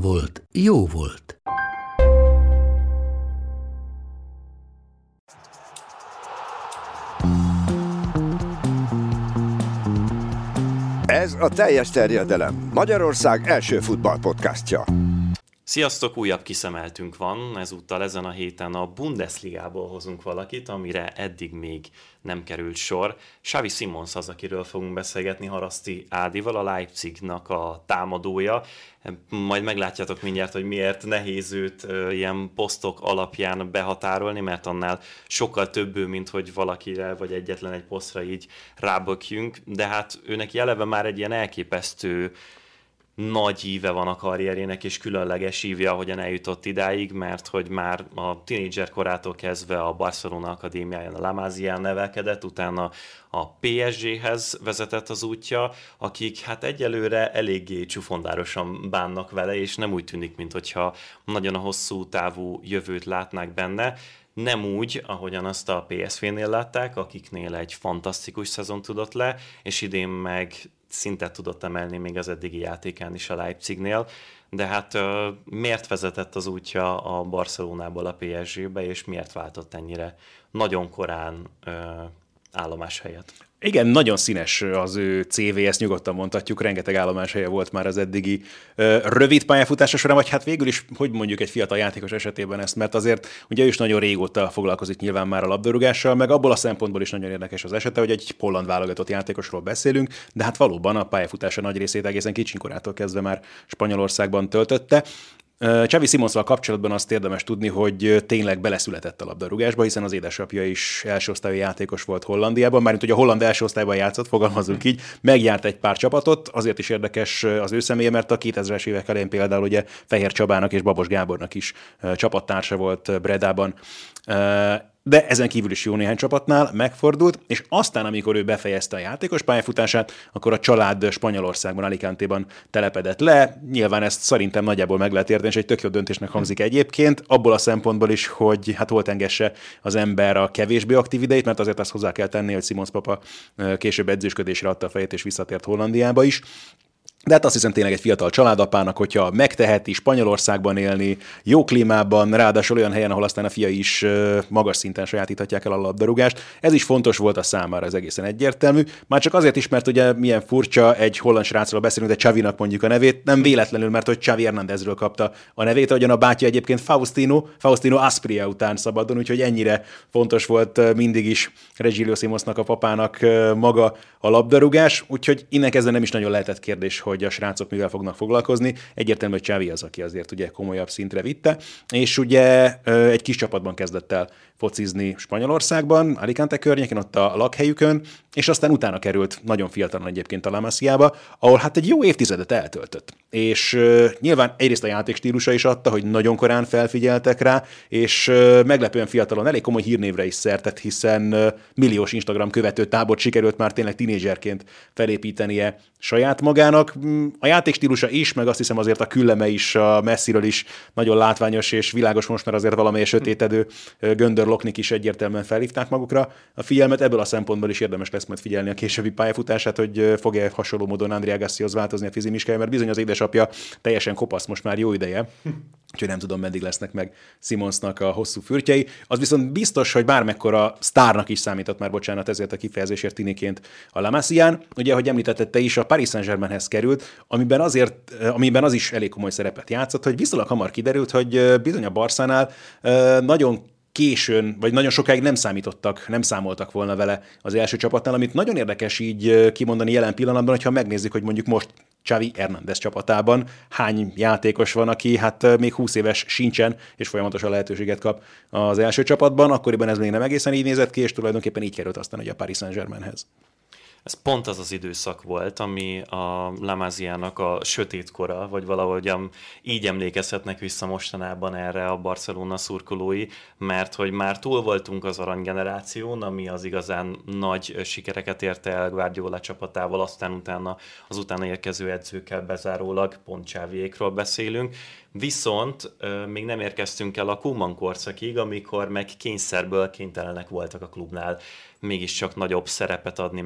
volt, jó volt. Ez a teljes terjedelem. Magyarország első futballpodcastja. Sziasztok, újabb kiszemeltünk van, ezúttal ezen a héten a Bundesligából hozunk valakit, amire eddig még nem került sor. Xavi Simons az, akiről fogunk beszélgetni Haraszti Ádival, a Leipzignak a támadója. Majd meglátjátok mindjárt, hogy miért nehéz őt ilyen posztok alapján behatárolni, mert annál sokkal több ő, mint hogy valakire vagy egyetlen egy posztra így rábökjünk, de hát őnek eleve már egy ilyen elképesztő nagy íve van a karrierének, és különleges ívja, ahogyan eljutott idáig, mert hogy már a tínédzser korától kezdve a Barcelona Akadémiáján a Lamázián nevelkedett, utána a PSG-hez vezetett az útja, akik hát egyelőre eléggé csufondárosan bánnak vele, és nem úgy tűnik, mintha nagyon a hosszú távú jövőt látnák benne, nem úgy, ahogyan azt a PSV-nél látták, akiknél egy fantasztikus szezon tudott le, és idén meg szintet tudott emelni még az eddigi játékán is a Leipzignél, de hát miért vezetett az útja a Barcelonából a PSG-be, és miért váltott ennyire nagyon korán állomás helyet? Igen, nagyon színes az ő CV, ezt nyugodtan mondhatjuk, rengeteg állomáshelye volt már az eddigi rövid pályafutása során, vagy hát végül is, hogy mondjuk egy fiatal játékos esetében ezt, mert azért ugye ő is nagyon régóta foglalkozik nyilván már a labdarúgással, meg abból a szempontból is nagyon érdekes az esete, hogy egy holland válogatott játékosról beszélünk, de hát valóban a pályafutása nagy részét egészen kicsinkorától kezdve már Spanyolországban töltötte. Csavi Simonszal kapcsolatban azt érdemes tudni, hogy tényleg beleszületett a labdarúgásba, hiszen az édesapja is első osztályú játékos volt Hollandiában, mármint hogy a holland első osztályban játszott, fogalmazunk így, megjárt egy pár csapatot, azért is érdekes az ő személye, mert a 2000-es évek elején például ugye Fehér Csabának és Babos Gábornak is csapattársa volt Bredában de ezen kívül is jó néhány csapatnál megfordult, és aztán, amikor ő befejezte a játékos pályafutását, akkor a család Spanyolországban, Alicante-ban telepedett le. Nyilván ezt szerintem nagyjából meg lehet érteni, és egy tök jó döntésnek hangzik egyébként, abból a szempontból is, hogy hát volt engesse az ember a kevésbé aktív idejét, mert azért azt hozzá kell tenni, hogy Simons papa később edzősködésre adta a fejét, és visszatért Hollandiába is. De hát azt hiszem tényleg egy fiatal családapának, hogyha megteheti Spanyolországban élni, jó klímában, ráadásul olyan helyen, ahol aztán a fia is magas szinten sajátíthatják el a labdarúgást. Ez is fontos volt a számára, ez egészen egyértelmű. Már csak azért is, mert ugye milyen furcsa egy holland srácról beszélünk, de Csavinak mondjuk a nevét, nem véletlenül, mert hogy Csavi Hernándezről kapta a nevét, ahogyan a bátyja egyébként Faustino, Faustino Aspria után szabadon, úgyhogy ennyire fontos volt mindig is Regilio Simosnak a papának maga a labdarúgás, úgyhogy innen kezdve nem is nagyon lehetett kérdés, hogy hogy a srácok mivel fognak foglalkozni. Egyértelmű, hogy Csávi az, aki azért ugye komolyabb szintre vitte, és ugye egy kis csapatban kezdett el focizni Spanyolországban, Alicante környéken, ott a lakhelyükön, és aztán utána került nagyon fiatalon egyébként a La ahol hát egy jó évtizedet eltöltött. És nyilván egyrészt a játék stílusa is adta, hogy nagyon korán felfigyeltek rá, és meglepően fiatalon elég komoly hírnévre is szertett, hiszen milliós Instagram követő tábort sikerült már tényleg tinédzserként felépítenie saját magának. A játék stílusa is, meg azt hiszem azért a külleme is a messziről is nagyon látványos és világos most már azért valamelyes sötétedő göndör Loknik is egyértelműen felhívták magukra. A figyelmet, ebből a szempontból is érdemes lesz majd figyelni a későbbi pályafutását, hogy fog-e hasonló módon Andrea Gassihoz változni a fizimiskája, mert bizony az édesapja teljesen kopasz most már jó ideje, úgyhogy nem tudom, meddig lesznek meg Simonsnak a hosszú fürtjei. Az viszont biztos, hogy bármekkora sztárnak is számított már, bocsánat, ezért a kifejezésért tiniként a Lamassian. Ugye, ahogy említetted te is, a Paris Saint-Germainhez került, amiben, azért, amiben az is elég komoly szerepet játszott, hogy viszonylag hamar kiderült, hogy bizony a Barszánál nagyon későn, vagy nagyon sokáig nem számítottak, nem számoltak volna vele az első csapatnál, amit nagyon érdekes így kimondani jelen pillanatban, hogyha megnézzük, hogy mondjuk most Xavi Hernández csapatában hány játékos van, aki hát még 20 éves sincsen, és folyamatosan lehetőséget kap az első csapatban, akkoriban ez még nem egészen így nézett ki, és tulajdonképpen így került aztán hogy a Paris Saint-Germainhez. Ez pont az az időszak volt, ami a Lamáziának a sötétkora, vagy valahogy így emlékezhetnek vissza mostanában erre a Barcelona szurkolói, mert hogy már túl voltunk az aranygeneráción, ami az igazán nagy sikereket érte el Guardiola csapatával, aztán utána az utána érkező edzőkkel bezárólag, pont Csáviékról beszélünk, Viszont még nem érkeztünk el a Kuman korszakig, amikor meg kényszerből kénytelenek voltak a klubnál mégiscsak nagyobb szerepet adni,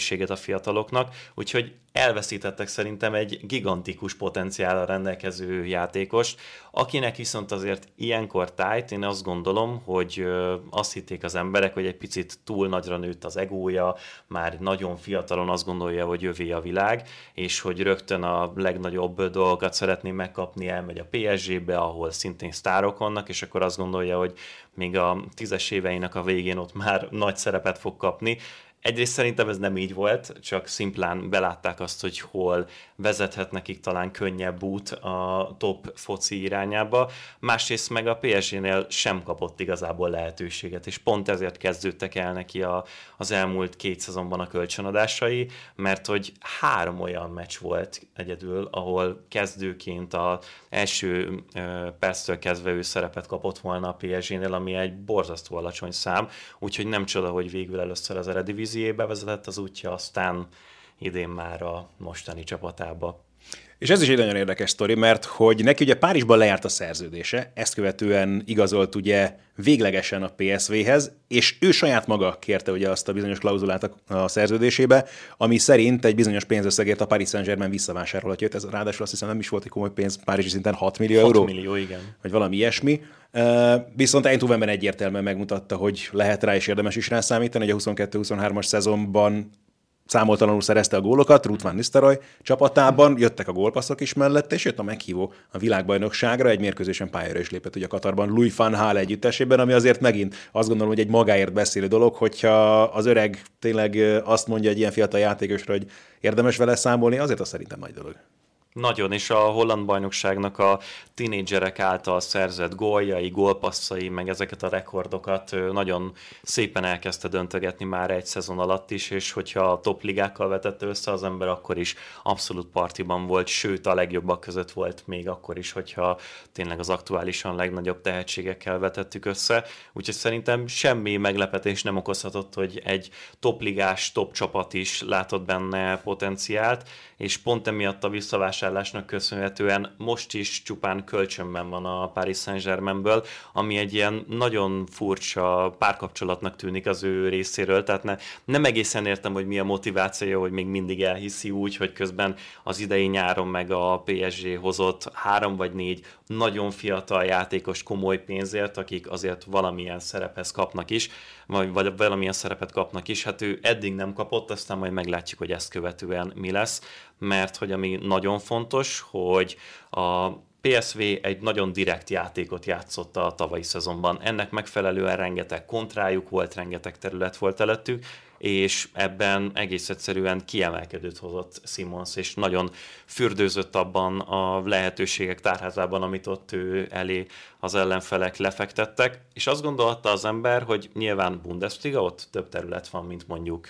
megfelelőséget a fiataloknak, úgyhogy elveszítettek szerintem egy gigantikus potenciállal rendelkező játékost, akinek viszont azért ilyenkor tájt, én azt gondolom, hogy azt hitték az emberek, hogy egy picit túl nagyra nőtt az egója, már nagyon fiatalon azt gondolja, hogy jövé a világ, és hogy rögtön a legnagyobb dolgokat szeretné megkapni, elmegy a PSG-be, ahol szintén sztárok vannak, és akkor azt gondolja, hogy még a tízes éveinek a végén ott már nagy szerepet fog kapni. Egyrészt szerintem ez nem így volt, csak szimplán belátták azt, hogy hol vezethet nekik talán könnyebb út a top foci irányába. Másrészt meg a PSG-nél sem kapott igazából lehetőséget, és pont ezért kezdődtek el neki a, az elmúlt két szezonban a kölcsönadásai, mert hogy három olyan meccs volt egyedül, ahol kezdőként a első perctől kezdve ő szerepet kapott volna a PSG-nél, ami egy borzasztó alacsony szám, úgyhogy nem csoda, hogy végül először az Erediviziébe vezetett az útja, aztán idén már a mostani csapatába. És ez is egy nagyon érdekes sztori, mert hogy neki ugye Párizsban lejárt a szerződése, ezt követően igazolt ugye véglegesen a PSV-hez, és ő saját maga kérte ugye azt a bizonyos klauzulát a szerződésébe, ami szerint egy bizonyos pénzösszegért a Paris Saint-Germain visszavásárolhatja. Ez ráadásul azt hiszem nem is volt egy komoly pénz, Párizsi szinten 6 millió 6 euró. millió, igen. Vagy valami ilyesmi. Viszont Eindhovenben egyértelműen megmutatta, hogy lehet rá és érdemes is rá számítani, hogy a 22-23-as szezonban számoltalanul szerezte a gólokat, Ruth van Nistelrooy csapatában, jöttek a gólpasszok is mellette, és jött a meghívó a világbajnokságra, egy mérkőzésen pályára is lépett ugye Katarban Louis van Hall együttesében, ami azért megint azt gondolom, hogy egy magáért beszélő dolog, hogyha az öreg tényleg azt mondja egy ilyen fiatal játékosra, hogy érdemes vele számolni, azért az szerintem nagy dolog. Nagyon, és a holland bajnokságnak a tinédzserek által szerzett góljai, gólpasszai, meg ezeket a rekordokat nagyon szépen elkezdte döntögetni már egy szezon alatt is, és hogyha a top ligákkal vetette össze az ember, akkor is abszolút partiban volt, sőt a legjobbak között volt még akkor is, hogyha tényleg az aktuálisan legnagyobb tehetségekkel vetettük össze. Úgyhogy szerintem semmi meglepetés nem okozhatott, hogy egy topligás, top csapat is látott benne potenciált, és pont emiatt a visszavásárlásnak köszönhetően most is csupán kölcsönben van a Paris Saint-Germainből, ami egy ilyen nagyon furcsa párkapcsolatnak tűnik az ő részéről, tehát ne, nem egészen értem, hogy mi a motivációja, hogy még mindig elhiszi úgy, hogy közben az idei nyáron meg a PSG hozott három vagy négy nagyon fiatal játékos komoly pénzért, akik azért valamilyen szerephez kapnak is, vagy, vagy valamilyen szerepet kapnak is. Hát ő eddig nem kapott, aztán majd meglátjuk, hogy ezt követően mi lesz, mert hogy ami nagyon fontos, hogy a PSV egy nagyon direkt játékot játszott a tavalyi szezonban. Ennek megfelelően rengeteg kontrájuk volt, rengeteg terület volt előttük, és ebben egész egyszerűen kiemelkedőt hozott Simons, és nagyon fürdőzött abban a lehetőségek tárházában, amit ott ő elé az ellenfelek lefektettek, és azt gondolta az ember, hogy nyilván Bundesliga, ott több terület van, mint mondjuk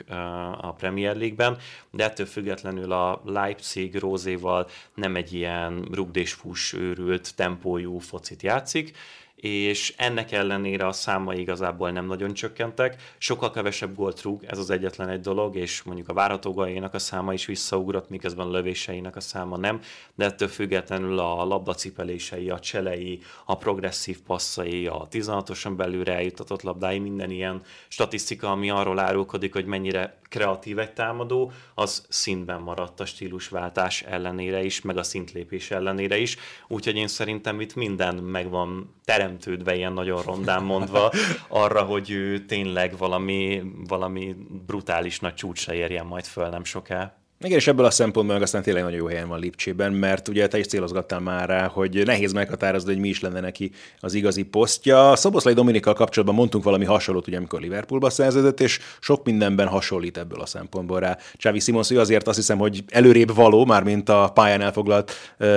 a Premier League-ben, de ettől függetlenül a Leipzig Rózéval nem egy ilyen rugdésfús őrült tempójú focit játszik, és ennek ellenére a számai igazából nem nagyon csökkentek. Sokkal kevesebb gólt rúg, ez az egyetlen egy dolog, és mondjuk a várató a száma is visszaugrott, miközben a lövéseinek a száma nem, de ettől függetlenül a labdacipelései, a cselei, a progresszív passzai, a 16-oson belőle eljutatott labdái, minden ilyen statisztika, ami arról árulkodik, hogy mennyire kreatív egy támadó, az szintben maradt a stílusváltás ellenére is, meg a szintlépés ellenére is, úgyhogy én szerintem itt minden meg van teremtődve, ilyen nagyon rondán mondva, arra, hogy ő tényleg valami, valami brutális nagy csúcsra érjen majd föl nem soká. Igen, és ebből a szempontból meg aztán tényleg nagyon jó helyen van Lipcsében, mert ugye te is célozgattál már rá, hogy nehéz meghatározni, hogy mi is lenne neki az igazi posztja. Szoboszlai Dominikkal kapcsolatban mondtunk valami hasonlót, ugye amikor Liverpoolba szerződött, és sok mindenben hasonlít ebből a szempontból rá. Csávi Simons, ő azért azt hiszem, hogy előrébb való, már mint a pályán elfoglalt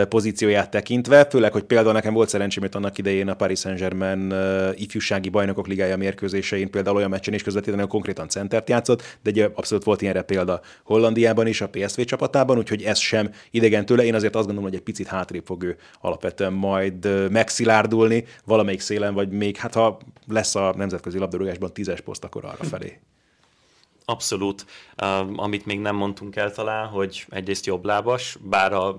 pozícióját tekintve, főleg, hogy például nekem volt szerencsém, hogy annak idején a Paris Saint-Germain ifjúsági bajnokok ligája mérkőzésein például olyan meccsen is közvetíteni, konkrétan centert játszott, de ugye abszolút volt ilyenre példa Hollandiában is, a PSV csapatában, úgyhogy ez sem idegen tőle. Én azért azt gondolom, hogy egy picit hátrébb fog ő alapvetően majd megszilárdulni valamelyik szélen, vagy még hát ha lesz a nemzetközi labdarúgásban tízes poszt, akkor arra felé. Abszolút. Uh, amit még nem mondtunk el talán, hogy egyrészt jobblábas, bár a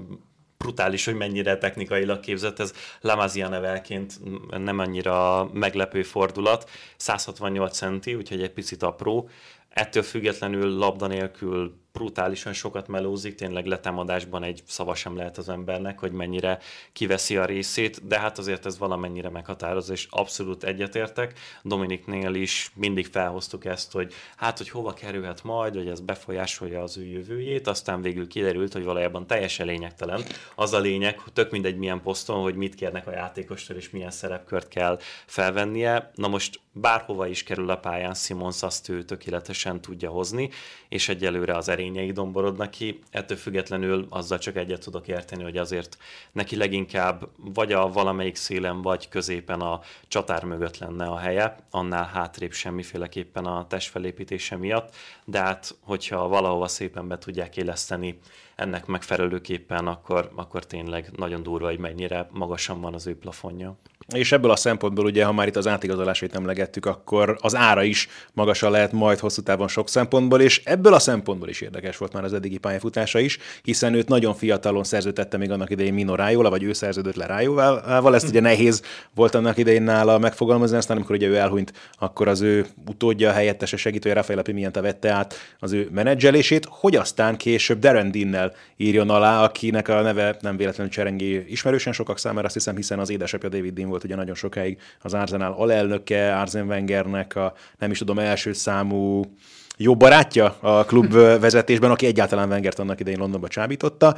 brutális, hogy mennyire technikailag képzett, ez Lamazia nevelként nem annyira meglepő fordulat. 168 centi, úgyhogy egy picit apró. Ettől függetlenül labda nélkül brutálisan sokat melózik, tényleg letámadásban egy szava sem lehet az embernek, hogy mennyire kiveszi a részét, de hát azért ez valamennyire meghatározó, és abszolút egyetértek. Dominiknél is mindig felhoztuk ezt, hogy hát, hogy hova kerülhet majd, hogy ez befolyásolja az ő jövőjét, aztán végül kiderült, hogy valójában teljesen lényegtelen. Az a lényeg, hogy tök mindegy milyen poszton, hogy mit kérnek a játékostól, és milyen szerepkört kell felvennie. Na most bárhova is kerül a pályán, Simons azt ő tökéletesen tudja hozni, és egyelőre az erényei domborodnak ki. Ettől függetlenül azzal csak egyet tudok érteni, hogy azért neki leginkább vagy a valamelyik szélen, vagy középen a csatár mögött lenne a helye, annál hátrébb semmiféleképpen a testfelépítése miatt, de hát hogyha valahova szépen be tudják éleszteni ennek megfelelőképpen, akkor, akkor tényleg nagyon durva, hogy mennyire magasan van az ő plafonja. És ebből a szempontból ugye, ha már itt az átigazolásait emlegettük, akkor az ára is magasan lehet majd hosszú távon sok szempontból, és ebből a szempontból is érdekes volt már az eddigi pályafutása is, hiszen őt nagyon fiatalon szerződtette még annak idején Mino Rájóla, vagy ő szerződött le Rájóval, ezt ugye nehéz volt annak idején nála megfogalmazni, aztán amikor ugye ő elhunyt, akkor az ő utódja, helyettese segítője Rafael Pimienta vette át az ő menedzselését, hogy aztán később Darren Dinnel írjon alá, akinek a neve nem véletlenül cserengi ismerősen sokak számára, azt hiszem, hiszen az édesapja David Dean volt ugye nagyon sokáig az Arsenal alelnöke, Arsene Wengernek a nem is tudom első számú jó barátja a klub vezetésben, aki egyáltalán Wengert annak idején Londonba csábította,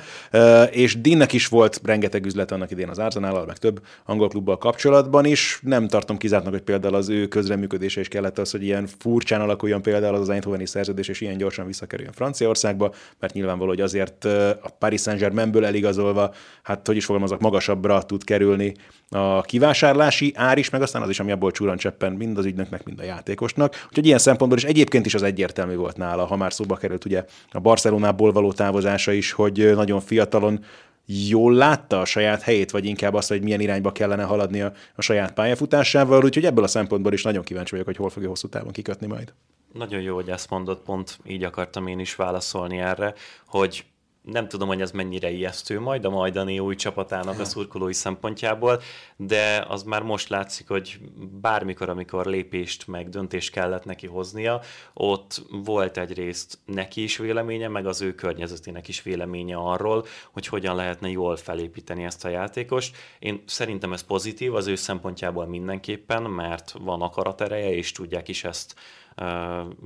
és Dinnek is volt rengeteg üzlet annak idején az arsenal meg több angol klubbal kapcsolatban is. Nem tartom kizártnak, hogy például az ő közreműködése is kellett az, hogy ilyen furcsán alakuljon például az Eindhoveni szerződés, és ilyen gyorsan visszakerüljön Franciaországba, mert nyilvánvaló, hogy azért a Paris Saint-Germainből eligazolva, hát hogy is fogalmazok, magasabbra tud kerülni a kivásárlási ár is, meg aztán az is, ami abból csúran cseppen mind az ügynöknek, mind a játékosnak. Úgyhogy ilyen szempontból is egyébként is az egyértelmű volt nála, ha már szóba került ugye a Barcelonából való távozása is, hogy nagyon fiatalon jól látta a saját helyét, vagy inkább azt, hogy milyen irányba kellene haladni a, a saját pályafutásával, úgyhogy ebből a szempontból is nagyon kíváncsi vagyok, hogy hol fogja hosszú távon kikötni majd. Nagyon jó, hogy ezt mondott, pont így akartam én is válaszolni erre, hogy nem tudom, hogy ez mennyire ijesztő majd a majdani új csapatának a szurkolói szempontjából, de az már most látszik, hogy bármikor, amikor lépést meg döntést kellett neki hoznia, ott volt egyrészt neki is véleménye, meg az ő környezetének is véleménye arról, hogy hogyan lehetne jól felépíteni ezt a játékost. Én szerintem ez pozitív az ő szempontjából mindenképpen, mert van akaratereje, és tudják is ezt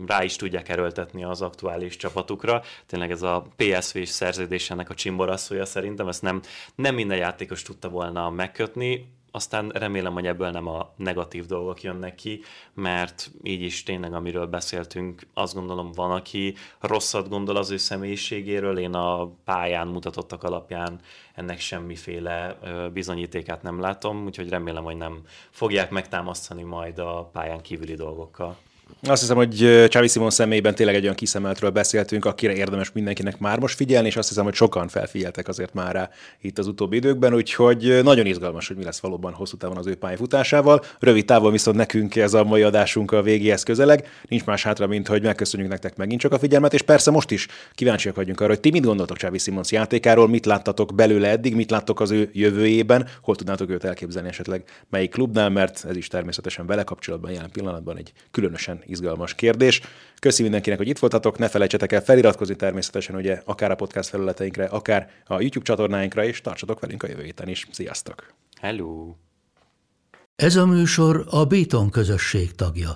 rá is tudják erőltetni az aktuális csapatukra. Tényleg ez a PSV szerződés ennek a csimborasszója szerintem, ezt nem, nem minden játékos tudta volna megkötni, aztán remélem, hogy ebből nem a negatív dolgok jönnek ki, mert így is tényleg, amiről beszéltünk, azt gondolom van, aki rosszat gondol az ő személyiségéről, én a pályán mutatottak alapján ennek semmiféle bizonyítékát nem látom, úgyhogy remélem, hogy nem fogják megtámasztani majd a pályán kívüli dolgokkal. Azt hiszem, hogy Csavi Simon személyében tényleg egy olyan kiszemeltről beszéltünk, akire érdemes mindenkinek már most figyelni, és azt hiszem, hogy sokan felfigyeltek azért már rá itt az utóbbi időkben, úgyhogy nagyon izgalmas, hogy mi lesz valóban hosszú távon az ő pályafutásával. Rövid távon viszont nekünk ez a mai adásunk a végéhez közeleg. Nincs más hátra, mint hogy megköszönjük nektek megint csak a figyelmet, és persze most is kíváncsiak vagyunk arra, hogy ti mit gondoltok Csavi Simons játékáról, mit láttatok belőle eddig, mit láttok az ő jövőjében, hol tudnátok őt elképzelni esetleg melyik klubnál, mert ez is természetesen vele kapcsolatban jelen pillanatban egy különösen izgalmas kérdés. Köszi mindenkinek, hogy itt voltatok, ne felejtsetek el feliratkozni természetesen ugye akár a podcast felületeinkre, akár a YouTube csatornáinkra, és tartsatok velünk a jövő héten is. Sziasztok! Hello! Ez a műsor a Béton közösség tagja.